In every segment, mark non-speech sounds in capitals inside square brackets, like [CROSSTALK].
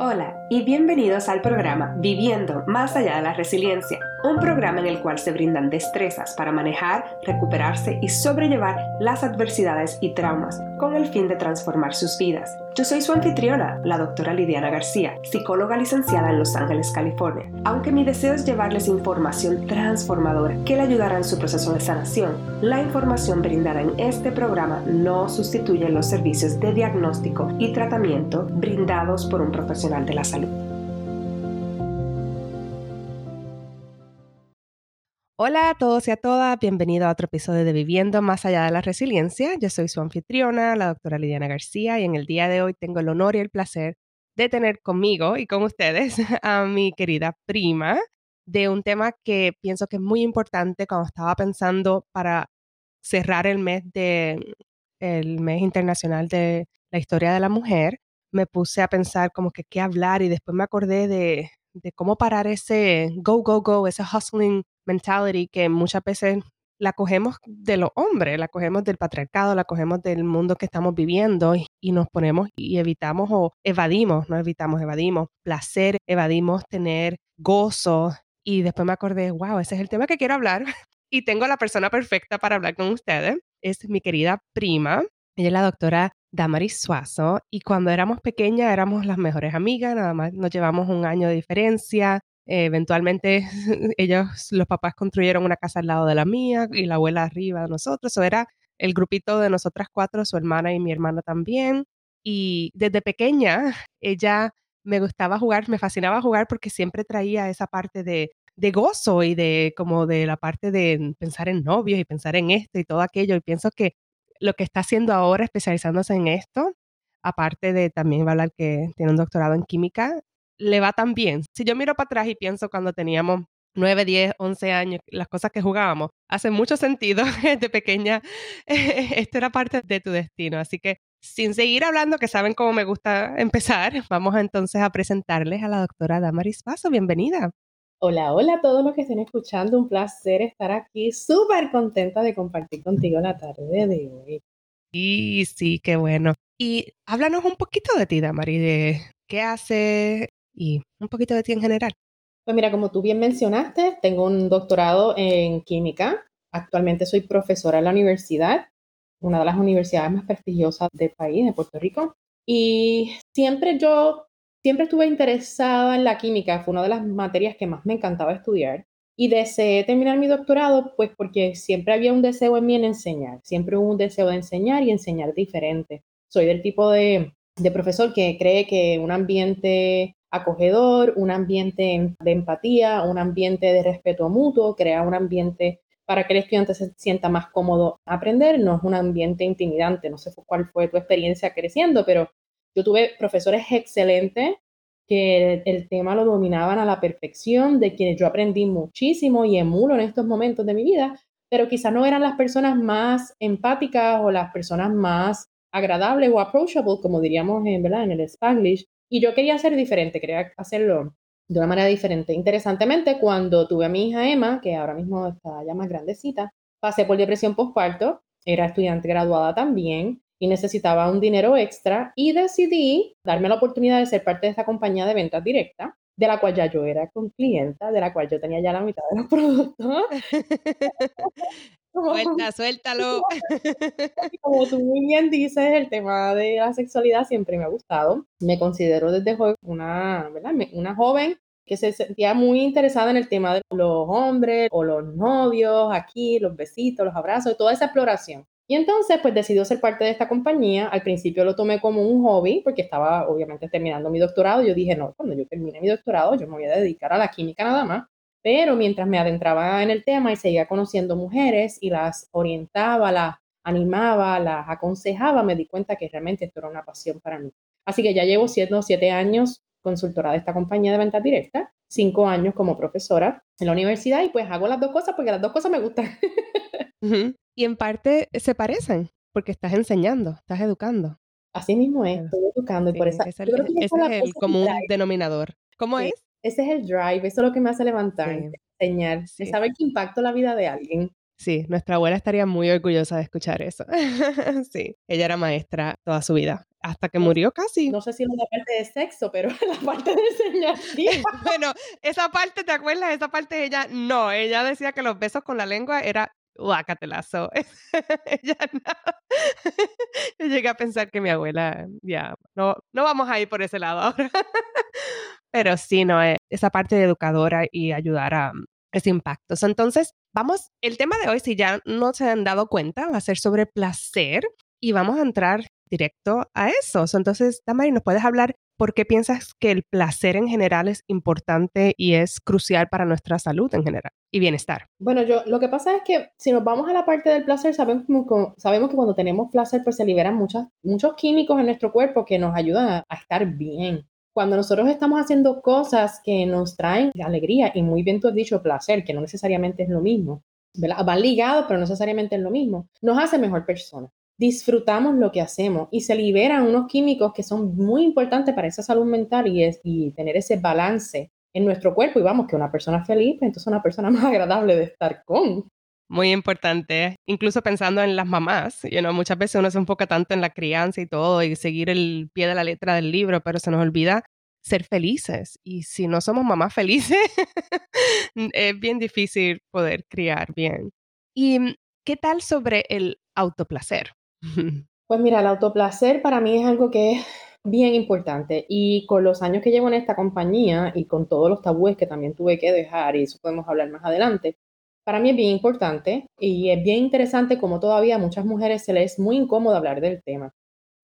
Hola y bienvenidos al programa Viviendo más allá de la resiliencia, un programa en el cual se brindan destrezas para manejar, recuperarse y sobrellevar las adversidades y traumas con el fin de transformar sus vidas. Yo soy su anfitriona, la doctora Lidiana García, psicóloga licenciada en Los Ángeles, California. Aunque mi deseo es llevarles información transformadora que le ayudará en su proceso de sanación, la información brindada en este programa no sustituye los servicios de diagnóstico y tratamiento brindados por un profesional de la salud. Hola a todos y a todas, bienvenido a otro episodio de Viviendo Más Allá de la Resiliencia. Yo soy su anfitriona, la doctora Lidiana García, y en el día de hoy tengo el honor y el placer de tener conmigo y con ustedes [LAUGHS] a mi querida prima de un tema que pienso que es muy importante cuando estaba pensando para cerrar el mes de el mes internacional de la historia de la mujer. Me puse a pensar como que qué hablar y después me acordé de, de cómo parar ese go, go, go, ese hustling mentality que muchas veces la cogemos de los hombres, la cogemos del patriarcado, la cogemos del mundo que estamos viviendo y, nos ponemos y evitamos o evadimos, no evitamos, evadimos placer, evadimos tener gozo. Y después me acordé, wow, ese es el tema que quiero hablar. [LAUGHS] y tengo la persona perfecta para hablar con ustedes. Es mi querida prima. Ella es la doctora Damaris Suazo. Y cuando éramos pequeñas éramos las mejores amigas, nada más nos llevamos un año de diferencia eventualmente [LAUGHS] ellos, los papás construyeron una casa al lado de la mía y la abuela arriba de nosotros. Eso era el grupito de nosotras cuatro, su hermana y mi hermana también. Y desde pequeña ella me gustaba jugar, me fascinaba jugar porque siempre traía esa parte de, de gozo y de como de la parte de pensar en novios y pensar en esto y todo aquello. Y pienso que lo que está haciendo ahora, especializándose en esto, aparte de también va a hablar que tiene un doctorado en química, le va tan bien. Si yo miro para atrás y pienso cuando teníamos 9, 10, 11 años, las cosas que jugábamos, hace mucho sentido [LAUGHS] de pequeña, [LAUGHS] esto era parte de tu destino. Así que sin seguir hablando, que saben cómo me gusta empezar, [LAUGHS] vamos entonces a presentarles a la doctora Damaris Paso. Bienvenida. Hola, hola a todos los que estén escuchando. Un placer estar aquí. Súper contenta de compartir contigo la tarde de hoy. Sí, sí, qué bueno. Y háblanos un poquito de ti, Damaris, de qué hace y un poquito de ti en general. Pues mira, como tú bien mencionaste, tengo un doctorado en química. Actualmente soy profesora en la universidad, una de las universidades más prestigiosas del país, de Puerto Rico. Y siempre yo, siempre estuve interesada en la química, fue una de las materias que más me encantaba estudiar. Y deseé terminar mi doctorado, pues porque siempre había un deseo en mí en enseñar, siempre hubo un deseo de enseñar y enseñar diferente. Soy del tipo de, de profesor que cree que un ambiente acogedor, un ambiente de empatía, un ambiente de respeto mutuo, crea un ambiente para que el estudiante se sienta más cómodo aprender, no es un ambiente intimidante. No sé cuál fue tu experiencia creciendo, pero yo tuve profesores excelentes que el tema lo dominaban a la perfección, de quienes yo aprendí muchísimo y emulo en estos momentos de mi vida, pero quizás no eran las personas más empáticas o las personas más agradables o approachable, como diríamos en, ¿verdad? en el Spanglish, y yo quería ser diferente, quería hacerlo de una manera diferente. Interesantemente, cuando tuve a mi hija Emma, que ahora mismo está ya más grandecita, pasé por depresión postparto, era estudiante graduada también y necesitaba un dinero extra y decidí darme la oportunidad de ser parte de esta compañía de ventas directa, de la cual ya yo era con clienta, de la cual yo tenía ya la mitad de los [LAUGHS] productos. [LAUGHS] Suelta, [LAUGHS] suéltalo. [LAUGHS] Como tú muy bien dices, el tema de la sexualidad siempre me ha gustado. Me considero desde joven una, ¿verdad? una joven que se sentía muy interesada en el tema de los hombres o los novios, aquí, los besitos, los abrazos, toda esa exploración. Y entonces, pues decidió ser parte de esta compañía. Al principio lo tomé como un hobby, porque estaba obviamente terminando mi doctorado. Yo dije, no, cuando yo termine mi doctorado, yo me voy a dedicar a la química nada más. Pero mientras me adentraba en el tema y seguía conociendo mujeres y las orientaba, las animaba, las aconsejaba, me di cuenta que realmente esto era una pasión para mí. Así que ya llevo siete, siete años consultora de esta compañía de ventas directas, cinco años como profesora en la universidad y pues hago las dos cosas porque las dos cosas me gustan. [LAUGHS] Y en parte se parecen porque estás enseñando, estás educando. Así mismo es, estoy educando y por eso... Ese, es el común denominador. ¿Cómo es? Ese es el drive, eso es lo que me hace levantar, enseñar, saber que impacto la vida de alguien. Sí, nuestra abuela estaría muy orgullosa de escuchar eso. [LAUGHS] sí, ella era maestra toda su vida hasta que murió casi. No sé si en la parte de sexo, pero en [LAUGHS] la parte de enseñar. [LAUGHS] bueno, esa parte, ¿te acuerdas? Esa parte ella, no, ella decía que los besos con la lengua era guácatelazo. [LAUGHS] ella no. Yo llegué a pensar que mi abuela, ya, no, no vamos a ir por ese lado ahora. [LAUGHS] pero sí, no, eh, esa parte de educadora y ayudar a mm, ese impacto. Entonces, vamos, el tema de hoy, si ya no se han dado cuenta, va a ser sobre placer y vamos a entrar directo a eso. Entonces, Tamari, ¿nos puedes hablar por qué piensas que el placer en general es importante y es crucial para nuestra salud en general y bienestar? Bueno, yo lo que pasa es que si nos vamos a la parte del placer, sabemos, sabemos que cuando tenemos placer, pues se liberan muchos químicos en nuestro cuerpo que nos ayudan a, estar bien. Cuando nosotros estamos haciendo cosas que nos traen alegría, y muy bien tú has dicho placer, que no necesariamente es lo mismo, van ligados, pero no necesariamente es lo mismo, nos hace mejor persona disfrutamos lo que hacemos y se liberan unos químicos que son muy importantes para esa salud mental y, tener ese balance en nuestro cuerpo. Y vamos, que una persona feliz, pues, entonces una persona [LAUGHS] más agradable de estar con. Muy importante, incluso pensando en las mamás, you know, muchas veces uno se enfoca tanto en la crianza y todo y seguir el pie de la letra del libro, pero se nos olvida ser felices. Y si no somos mamás felices, [LAUGHS] es bien difícil poder criar bien. ¿Y qué tal sobre el autoplacer? [LAUGHS] Pues mira, el autoplacer para mí es algo que es bien importante y con los años que llevo en esta compañía y con todos los tabúes que también tuve que dejar, y eso podemos hablar más adelante, para mí es bien importante y es bien interesante como todavía a muchas mujeres se les es muy incómodo hablar del tema.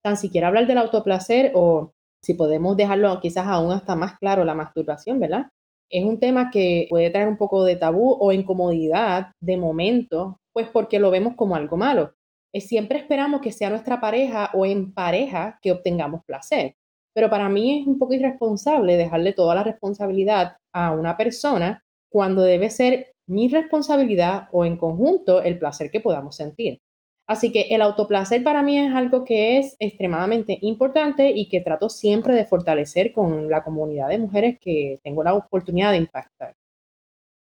Tan siquiera hablar del autoplacer o si podemos dejarlo quizás aún hasta más claro, la masturbación, ¿verdad? Es un tema que puede traer un poco de tabú o incomodidad de momento, pues porque lo vemos como algo malo siempre esperamos que sea nuestra pareja o en pareja que obtengamos placer. Pero para mí es un poco irresponsable dejarle toda la responsabilidad a una persona cuando debe ser mi responsabilidad o en conjunto el placer que podamos sentir. Así que el autoplacer para mí es algo que es extremadamente importante y que trato siempre de fortalecer con la comunidad de mujeres que tengo la oportunidad de impactar.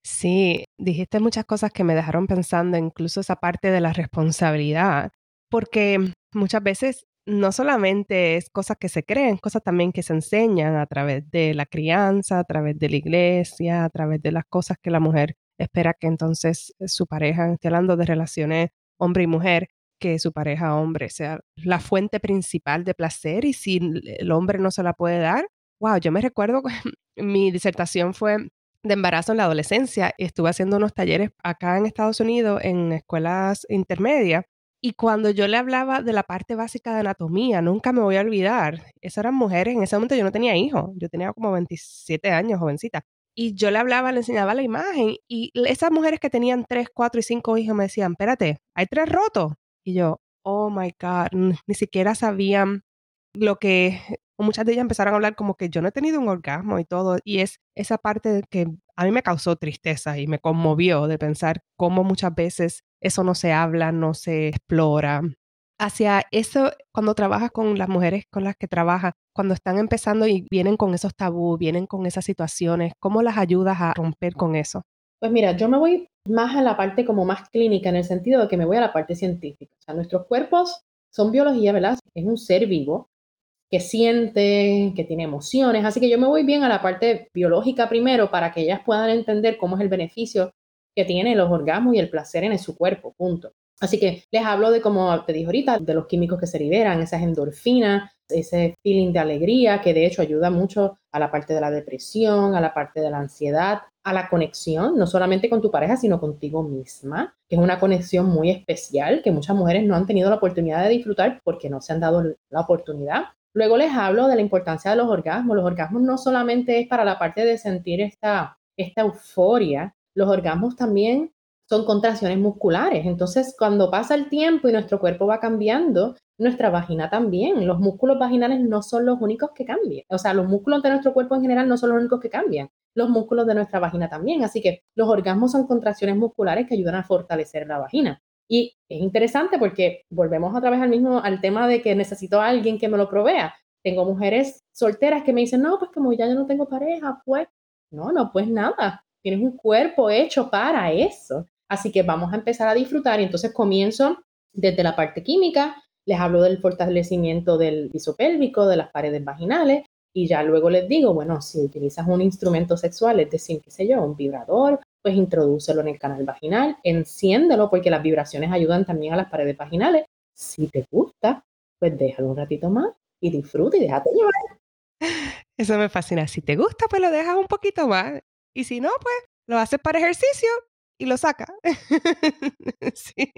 Sí, dijiste muchas cosas que me dejaron pensando, incluso esa parte de la responsabilidad, porque muchas veces no solamente es cosas que se creen, cosas también que se enseñan a través de la crianza, a través de la iglesia, a través de las cosas que la mujer espera que entonces su pareja, estoy hablando de relaciones hombre y mujer, que su pareja hombre sea la fuente principal de placer y si el hombre no se la puede dar, wow, yo me recuerdo, [LAUGHS] mi disertación fue de embarazo en la adolescencia y estuve haciendo unos talleres acá en Estados Unidos en escuelas intermedias. Y cuando yo le hablaba de la parte básica de anatomía, nunca me voy a olvidar, esas eran mujeres, en ese momento yo no tenía hijos, yo tenía como 27 años, jovencita. Y yo le hablaba, le enseñaba la imagen y esas mujeres que tenían 3, 4 y 5 hijos me decían, espérate, hay tres rotos. Y yo, oh my God, ni siquiera sabían lo que muchas de ellas empezaron a hablar como que yo no he tenido un orgasmo y todo, y es esa parte que a mí me causó tristeza y me conmovió de pensar cómo muchas veces eso no se habla, no se explora. Hacia eso, cuando trabajas con las mujeres con las que trabajas, cuando están empezando y vienen con esos tabús, vienen con esas situaciones, ¿cómo las ayudas a romper con eso? Pues mira, yo me voy más a la parte como más clínica, en el sentido de que me voy a la parte científica. O sea, nuestros cuerpos son biología, ¿verdad? Es un ser vivo que siente, que tiene emociones. Así que yo me voy bien a la parte biológica primero para que ellas puedan entender cómo es el beneficio que tiene los orgasmos y el placer en su cuerpo, punto. Así que les hablo de, como te dije ahorita, de los químicos que se liberan, esas endorfinas, ese feeling de alegría que de hecho ayuda mucho a la parte de la depresión, a la parte de la ansiedad, a la conexión, no solamente con tu pareja, sino contigo misma, que es una conexión muy especial que muchas mujeres no han tenido la oportunidad de disfrutar porque no se han dado la oportunidad. Luego les hablo de la importancia de los orgasmos. Los orgasmos no solamente es para la parte de sentir esta, esta euforia, los orgasmos también son contracciones musculares. Entonces, cuando pasa el tiempo y nuestro cuerpo va cambiando, nuestra vagina también. Los músculos vaginales no son los únicos que cambian. O sea, los músculos de nuestro cuerpo en general no son los únicos que cambian. Los músculos de nuestra vagina también. Así que los orgasmos son contracciones musculares que ayudan a fortalecer la vagina. Y es interesante porque volvemos otra vez al mismo, al tema de que necesito a alguien que me lo provea. Tengo mujeres solteras que me dicen, no, pues como ya yo no tengo pareja, pues, no, no, pues nada. Tienes un cuerpo hecho para eso. Así que vamos a empezar a disfrutar y entonces comienzo desde la parte química, les hablo del fortalecimiento del piso pélvico, de las paredes vaginales, y ya luego les digo, bueno, si utilizas un instrumento sexual, es decir, qué sé yo, un vibrador, pues introdúcelo en el canal vaginal, enciéndelo porque las vibraciones ayudan también a las paredes vaginales. Si te gusta, pues déjalo un ratito más y disfruta y déjate llevar. [LAUGHS] Eso me fascina. Si te gusta, pues lo dejas un poquito más. Y si no, pues lo haces para ejercicio y lo saca. [LAUGHS] sí.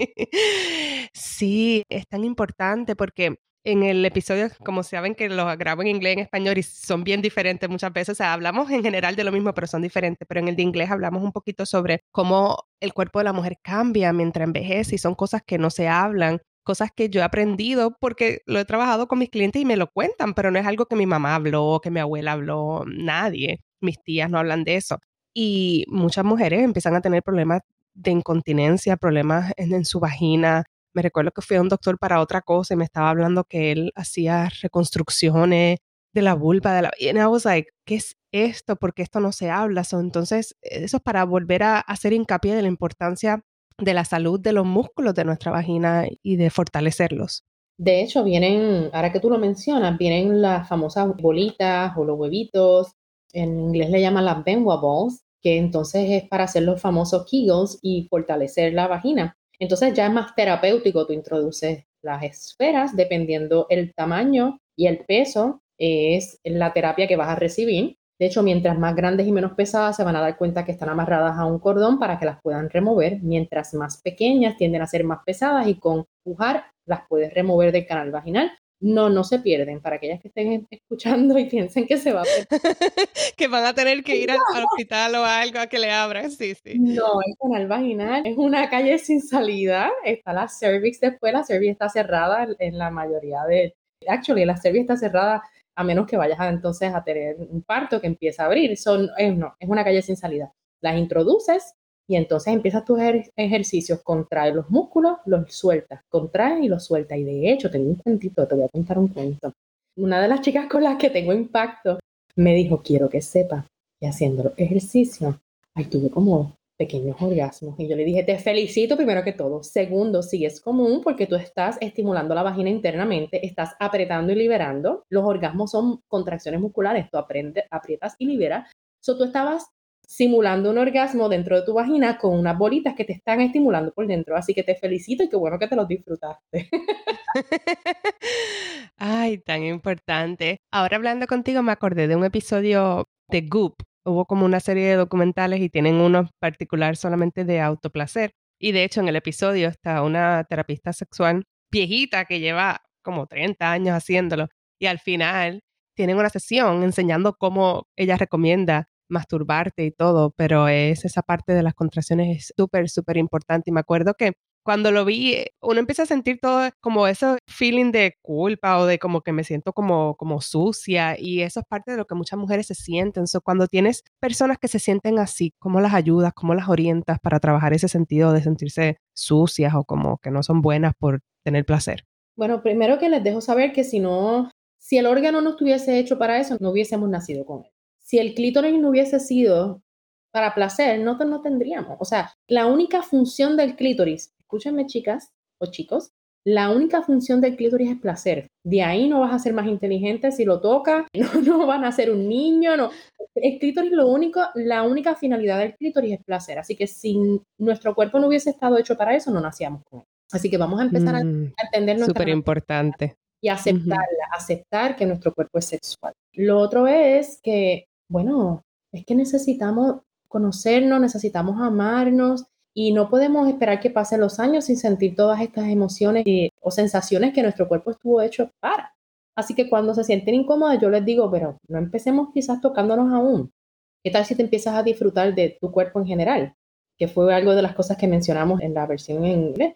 sí, es tan importante porque en el episodio, como saben que los grabo en inglés y en español y son bien diferentes muchas veces, o sea, hablamos en general de lo mismo, pero son diferentes, pero en el de inglés hablamos un poquito sobre cómo el cuerpo de la mujer cambia mientras envejece y son cosas que no se hablan, cosas que yo he aprendido porque lo he trabajado con mis clientes y me lo cuentan, pero no es algo que mi mamá habló, que mi abuela habló, nadie, mis tías no hablan de eso. Y muchas mujeres empiezan a tener problemas de incontinencia, problemas en, su vagina. Me recuerdo que fui a un doctor para otra cosa y me estaba hablando que él hacía reconstrucciones de la vulva, de la... Y I was like, ¿qué es esto? Porque esto no se habla. entonces, eso es para volver a hacer hincapié de la importancia de la salud de los músculos de nuestra vagina y de fortalecerlos. De hecho, vienen, ahora que tú lo mencionas, vienen las famosas bolitas o los huevitos, en inglés le llaman las Benwa que entonces es para hacer los famosos Kegels y fortalecer la vagina. Entonces ya es más terapéutico, tú introduces las esferas dependiendo el tamaño y el peso, es la terapia que vas a recibir. De hecho, mientras más grandes y menos pesadas, se van a dar cuenta que están amarradas a un cordón para que las puedan remover. Mientras más pequeñas, tienden a ser más pesadas y con pujar las puedes remover del canal vaginal no, no se pierden. Para aquellas que estén [LAUGHS] escuchando y piensen que se va a perder. [LAUGHS] que van a tener que ir al, hospital o algo a que le abran. Sí, sí. No, el canal vaginal es una calle sin salida. Está la cervix después. La cervix está cerrada en la mayoría de. Actually, la cervix está cerrada a menos que vayas entonces a tener un parto que empieza a abrir. Son, no, es una calle sin salida. Las introduces y entonces empiezas tus ejercicios, contrae los músculos, los sueltas, contrae y los sueltas. Y de hecho, tengo un cuentito, te voy a contar un cuento. Una de las chicas con las que tengo impacto me dijo, quiero que sepa que haciendo los ejercicios, ahí tuve como pequeños orgasmos. Y yo le dije, te felicito primero que todo. Segundo, si es común porque tú estás estimulando la vagina internamente, estás apretando y liberando. Los orgasmos son contracciones musculares, tú aprendes, aprietas y liberas. So, tú estabas simulando un orgasmo dentro de tu vagina con unas bolitas que te están estimulando por dentro. Así que te felicito y qué bueno que te los disfrutaste. [LAUGHS] Ay, tan importante. Ahora hablando contigo me acordé de un episodio de Goop. Hubo como una serie de documentales y tienen uno particular solamente de autoplacer. Y de hecho en el episodio está una terapista sexual viejita que lleva como 30 años haciéndolo y al final tienen una sesión enseñando cómo ella recomienda masturbarte y todo, pero es esa parte de las contracciones es súper, súper importante. Y me acuerdo que cuando lo vi, eh, uno empieza a sentir todo como ese feeling de culpa o de como que me siento como, como sucia y eso es parte de lo que muchas mujeres se sienten. So, cuando tienes personas que se sienten así, ¿cómo las ayudas? ¿Cómo las orientas para trabajar ese sentido de sentirse sucias o como que no son buenas por tener placer? Bueno, primero que les dejo saber que si no, si el órgano no estuviese hecho para eso, no hubiésemos nacido con él si el clítoris no hubiese sido para placer, no, no tendríamos. O sea, la única función del clítoris, escúchenme chicas o chicos, la única función del clítoris es placer. De ahí no vas a ser más inteligente si lo tocas, [LAUGHS] no, no van a ser un niño, no. El clítoris, lo único, la única finalidad del clítoris es placer. Así que si nuestro cuerpo no hubiese estado hecho para eso, no nacíamos con él. Así que vamos a empezar a, mm, entender nuestra Súper importante. Y aceptarla, aceptar que nuestro cuerpo es sexual. Lo otro es que bueno, es que necesitamos conocernos, necesitamos amarnos y no podemos esperar que pasen los años sin sentir todas estas emociones o sensaciones que nuestro cuerpo estuvo hecho para. Así que cuando se sienten incómodas, yo les digo, pero no empecemos quizás tocándonos aún. ¿Qué tal si te empiezas a disfrutar de tu cuerpo en general? Que fue algo de las cosas que mencionamos en la versión en inglés.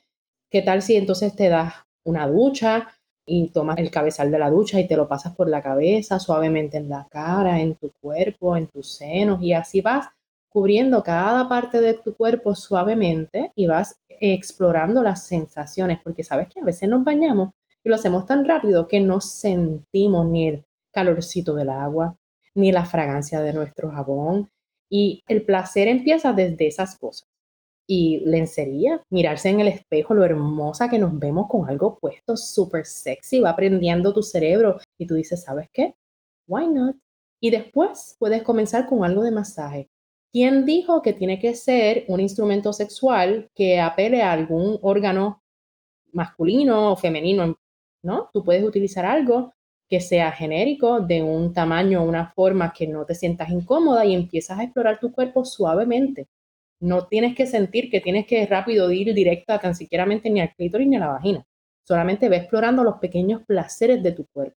¿Qué tal si entonces te das una ducha, y tomas el cabezal de la ducha y te lo pasas por la cabeza, suavemente en la cara, en tu cuerpo, en tus senos y así vas cubriendo cada parte de tu cuerpo suavemente y vas explorando las sensaciones, porque sabes que a veces nos bañamos y lo hacemos tan rápido que no sentimos ni el calorcito del agua, ni la fragancia de nuestro jabón y el placer empieza desde esas cosas. Y lencería, mirarse en el espejo, lo hermosa que nos vemos con algo puesto súper sexy, va aprendiendo tu cerebro y tú dices, ¿sabes qué? Why not? Y después puedes comenzar con algo de masaje. ¿Quién dijo que tiene que ser un instrumento sexual que apele a algún órgano masculino o femenino? ¿No? Tú puedes utilizar algo que sea genérico, de un tamaño o una forma que no te sientas incómoda y empiezas a explorar tu cuerpo suavemente. No tienes que sentir que tienes que rápido ir directo a tan siquiera ni al clítoris ni a la vagina. Solamente ve explorando los pequeños placeres de tu cuerpo.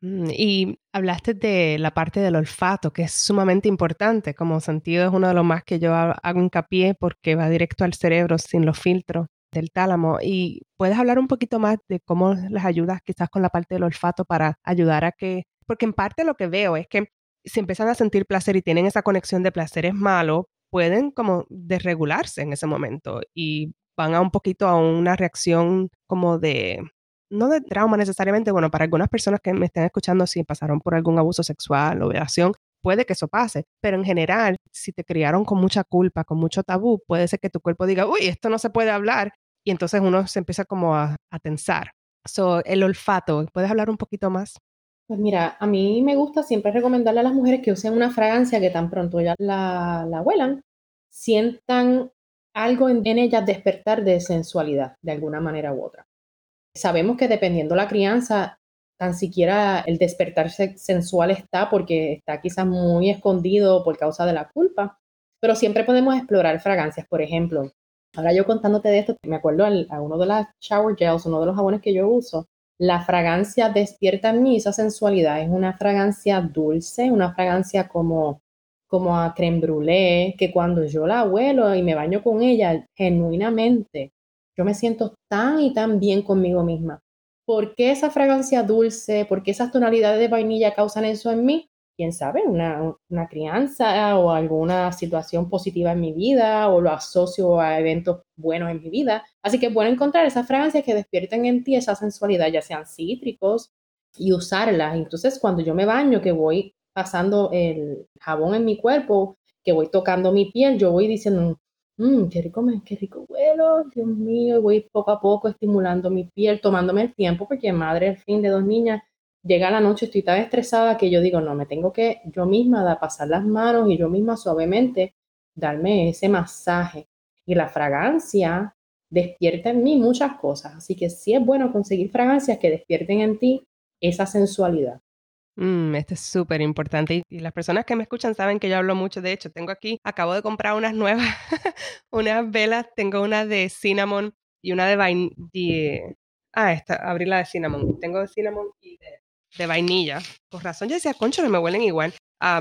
Mm, y hablaste de la parte del olfato, que es sumamente importante. Como sentido es uno de los más que yo hago hincapié porque va directo al cerebro sin los filtros del tálamo. Y puedes hablar un poquito más de cómo les ayudas quizás con la parte del olfato para ayudar a que, porque en parte lo que veo es que si empiezan a sentir placer y tienen esa conexión de placeres malos, pueden como desregularse en ese momento y van a un poquito a una reacción como de, no de trauma necesariamente, bueno, para algunas personas que me estén escuchando, si pasaron por algún abuso sexual o violación, puede que eso pase, pero en general, si te criaron con mucha culpa, con mucho tabú, puede ser que tu cuerpo diga, uy, esto no se puede hablar, y entonces uno se empieza como a, tensar. So, el olfato, ¿puedes hablar un poquito más? Pues mira, a mí me gusta siempre recomendarle a las mujeres que usen una fragancia que tan pronto ya la, la huelan, sientan algo en, ellas despertar de sensualidad, de alguna manera u otra. Sabemos que dependiendo la crianza, tan siquiera el despertar sensual está porque está quizás muy escondido por causa de la culpa, pero siempre podemos explorar fragancias, por ejemplo. Ahora yo contándote de esto, me acuerdo a uno de los shower gels, uno de los jabones que yo uso, la fragancia despierta en mí esa sensualidad. Es una fragancia dulce, una fragancia como, como a creme brûlée, que cuando yo la huelo y me baño con ella, genuinamente, yo me siento tan y tan bien conmigo misma. ¿Por qué esa fragancia dulce? ¿Por qué esas tonalidades de vainilla causan eso en mí? Quién sabe, una, una crianza o alguna situación positiva en mi vida o lo asocio a eventos buenos en mi vida. Así que es encontrar esas fragancias que despierten en ti esa sensualidad, ya sean cítricos, y usarlas. Entonces, cuando yo me baño, que voy pasando el jabón en mi cuerpo, que voy tocando mi piel, yo voy diciendo, mmm, qué rico, qué rico huelo, Dios mío, voy poco a poco estimulando mi piel, tomándome el tiempo, porque madre, al fin de dos niñas, llega la noche, estoy tan estresada que yo digo, no, me tengo que yo misma da, pasar las manos y yo misma suavemente darme ese masaje. Y la fragancia despierta en mí muchas cosas, así que sí es bueno conseguir fragancias que despierten en ti esa sensualidad. Mm, es súper importante y, las personas que me escuchan saben que yo hablo mucho. De hecho, tengo aquí, acabo de comprar unas nuevas, [LAUGHS] unas velas. Tengo una de cinnamon y una de vainilla. Ah, esta, abrí la de cinnamon. Tengo de cinnamon y de, vainilla. Por razón, yo decía, concho, me huelen igual.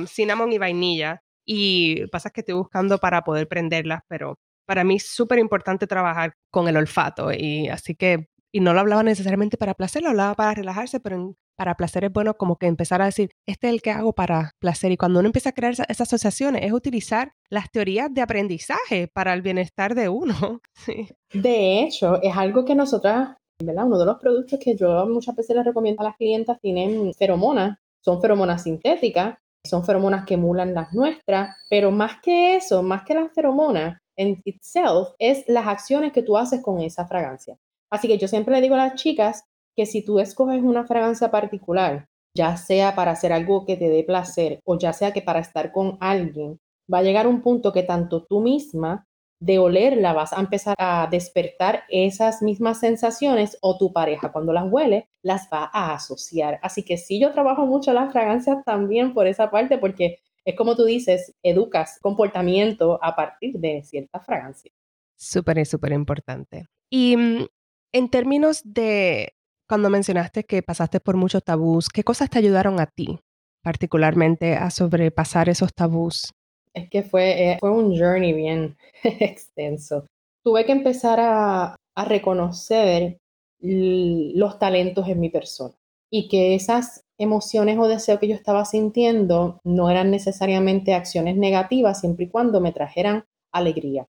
cinnamon y vainilla. Y pasa que estoy buscando para poder prenderlas, pero para mí es súper importante trabajar con el olfato. Y así que, y no lo hablaba necesariamente para placer, lo hablaba para relajarse, pero para placer es bueno como que empezar a decir, este es el que hago para placer. Y cuando uno empieza a crear esas, asociaciones, es utilizar las teorías de aprendizaje para el bienestar de uno. [LAUGHS] De hecho, es algo que nosotras, Uno de los productos que yo muchas veces les recomiendo a las clientas tienen feromonas, son feromonas sintéticas, son feromonas que emulan las nuestras, pero más que eso, más que las feromonas en itself, es las acciones que tú haces con esa fragancia. Así que yo siempre le digo a las chicas que si tú escoges una fragancia particular, ya sea para hacer algo que te dé placer o ya sea que para estar con alguien, va a llegar un punto que tanto tú misma de olerla vas a empezar a despertar esas mismas sensaciones o tu pareja cuando las huele las va a asociar. Así que sí, yo trabajo mucho las fragancias también por esa parte porque es como tú dices, educas comportamiento a partir de cierta fragancia. Súper, súper importante. Y mm, en términos de cuando mencionaste que pasaste por muchos tabús, ¿qué cosas te ayudaron a ti particularmente a sobrepasar esos tabús? Es que fue, eh, fue un journey bien [LAUGHS] extenso. Tuve que empezar a, a reconocer los talentos en mi persona y que esas emociones o deseos que yo estaba sintiendo no eran necesariamente acciones negativas siempre y cuando me trajeran alegría,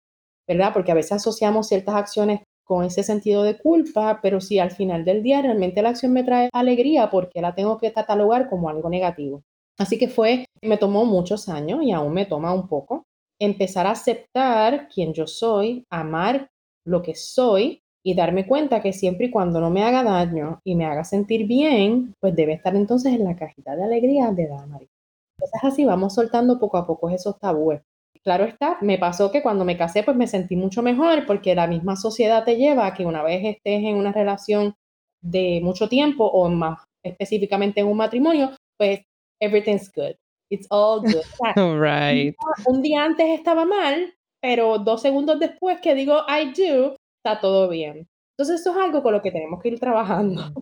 ¿verdad? Porque a veces asociamos ciertas acciones con ese sentido de culpa, pero si al final del día realmente la acción me trae alegría, porque la tengo que catalogar como algo negativo? Así que fue, me tomó muchos años y aún me toma un poco empezar a aceptar quién yo soy, amar lo que soy y darme cuenta que siempre y cuando no me haga daño y me haga sentir bien, pues debe estar entonces en la cajita de alegría de Damari. Entonces así vamos soltando poco a poco esos tabúes. Claro está, me pasó que cuando me casé pues me sentí mucho mejor porque la misma sociedad te lleva a que una vez estés en una relación de mucho tiempo o más específicamente en un matrimonio, pues everything's good. It's all good. [LAUGHS] right. Un día antes estaba mal, pero dos segundos después que digo I do, está todo bien. Entonces eso es algo con lo que tenemos que ir trabajando.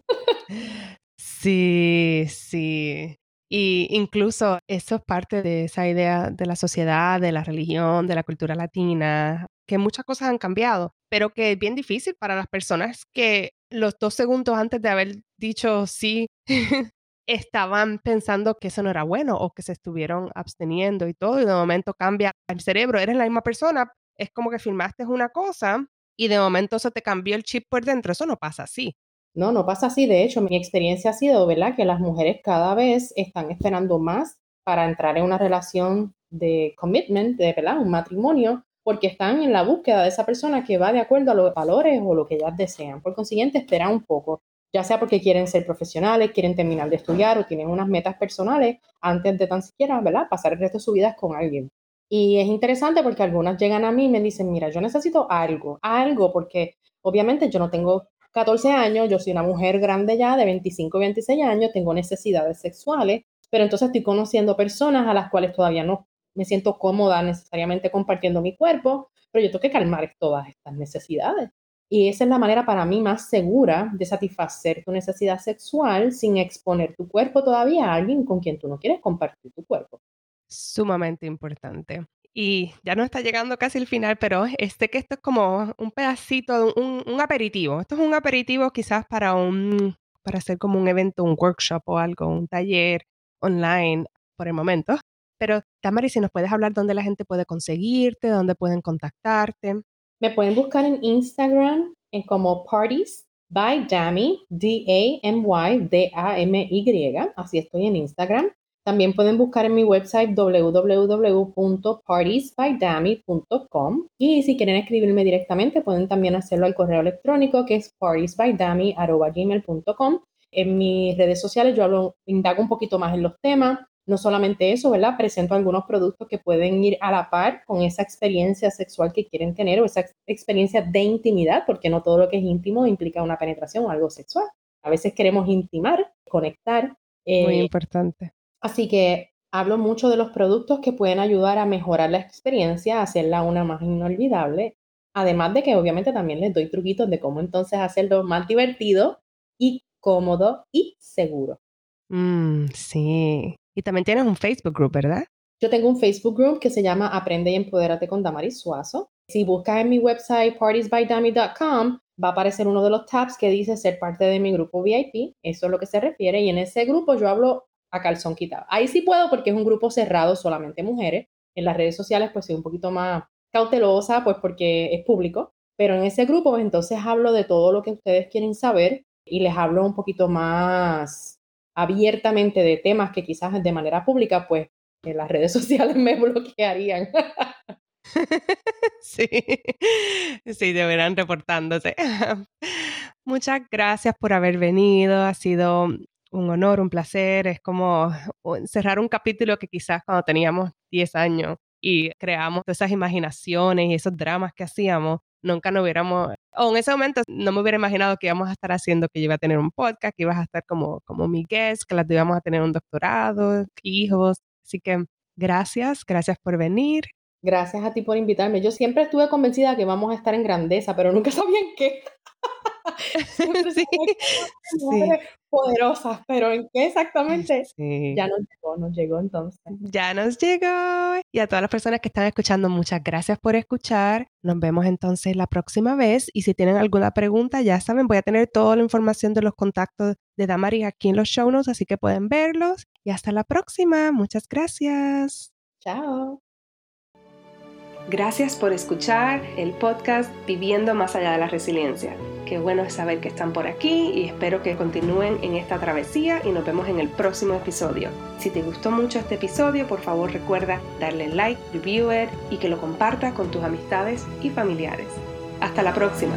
Sí, sí. Y incluso eso es parte de esa idea de la sociedad, de la religión, de la cultura latina, que muchas cosas han cambiado, pero que es bien difícil para las personas que los dos segundos antes de haber dicho sí [LAUGHS] estaban pensando que eso no era bueno o que se estuvieron absteniendo y todo, y de momento cambia el cerebro, eres la misma persona, es como que filmaste una cosa y de momento eso te cambió el chip por dentro, eso no pasa así. No, no pasa así. De hecho, mi experiencia ha sido, ¿verdad?, que las mujeres cada vez están esperando más para entrar en una relación de commitment, de ¿verdad? un matrimonio, porque están en la búsqueda de esa persona que va de acuerdo a los valores o lo que ellas desean. Por consiguiente, esperan un poco ya sea porque quieren ser profesionales, quieren terminar de estudiar o tienen unas metas personales antes de tan siquiera, ¿verdad?, pasar el resto de su vida con alguien. Y es interesante porque algunas llegan a mí y me dicen, mira, yo necesito algo, algo, porque obviamente yo no tengo 14 años, yo soy una mujer grande ya de 25, 26 años, tengo necesidades sexuales, pero entonces estoy conociendo personas a las cuales todavía no me siento cómoda necesariamente compartiendo mi cuerpo, pero yo tengo que calmar todas estas necesidades. Y esa es la manera para mí más segura de satisfacer tu necesidad sexual sin exponer tu cuerpo todavía a alguien con quien tú no quieres compartir tu cuerpo. Sumamente importante. Y ya no está llegando casi el final, pero este que esto es como un pedacito, un, aperitivo. Esto es un aperitivo quizás para un, para hacer como un evento, un workshop o algo, un taller online por el momento. Pero, Tamari, si nos puedes hablar dónde la gente puede conseguirte, dónde pueden contactarte. Me pueden buscar en Instagram en como Parties by Dami, D-A-M-Y, D-A-M-Y. Así estoy en Instagram. También pueden buscar en mi website www.partiesbydami.com y si quieren escribirme directamente pueden también hacerlo al correo electrónico que es partiesbydami.gmail.com. En mis redes sociales yo hablo, indago un poquito más en los temas, no solamente eso, ¿verdad? Presento algunos productos que pueden ir a la par con esa experiencia sexual que quieren tener o esa experiencia de intimidad, porque no todo lo que es íntimo implica una penetración o algo sexual. A veces queremos intimar, conectar. Muy eh, importante. Así que hablo mucho de los productos que pueden ayudar a mejorar la experiencia, hacerla una más inolvidable. Además de que obviamente también les doy truquitos de cómo entonces hacerlo más divertido y cómodo y seguro. Mm, sí. Y también tienes un Facebook group, ¿verdad? Yo tengo un Facebook group que se llama Aprende y Empodérate con Damaris Suazo. Si buscas en mi website partiesbydummy.com, va a aparecer uno de los tabs que dice ser parte de mi grupo VIP. Eso es lo que se refiere. Y en ese grupo yo hablo a calzón quitado. Ahí sí puedo porque es un grupo cerrado, solamente mujeres. En las redes sociales pues soy un poquito más cautelosa, pues porque es público. Pero en ese grupo pues entonces hablo de todo lo que ustedes quieren saber y les hablo un poquito más abiertamente de temas que quizás de manera pública, pues en las redes [LAUGHS] sociales me bloquearían. sí, sí, deberán reportándose. Muchas gracias por haber venido. Ha sido un honor, un placer. Es como cerrar un capítulo que quizás cuando teníamos 10 años y creamos esas imaginaciones y esos dramas que hacíamos, nunca nos hubiéramos, o en ese momento no me hubiera imaginado que íbamos a estar haciendo, que yo iba a tener un podcast, que ibas a estar como, como mi guest, que las íbamos a tener un doctorado, hijos. Así que gracias, gracias por venir. Gracias a ti por invitarme. Yo siempre estuve convencida que vamos a estar en grandeza, pero nunca [LAUGHS] sabía en qué. sí, [LAUGHS] poderosas, pero ¿en qué exactamente? Ya nos llegó, nos llegó entonces. Ya nos llegó. Y a todas las personas que están escuchando, muchas gracias por escuchar. Nos vemos entonces la próxima vez. Y si tienen alguna pregunta, ya saben, voy a tener toda la información de los contactos de Damaris aquí en los show notes, así que pueden verlos. Y hasta la próxima. Muchas gracias. Chao. Gracias por escuchar el podcast Viviendo más allá de la resiliencia. Qué bueno es saber que están por aquí y espero que continúen en esta travesía y nos vemos en el próximo episodio. Si te gustó mucho este episodio, por favor recuerda darle like, review it y que lo compartas con tus amistades y familiares. Hasta la próxima.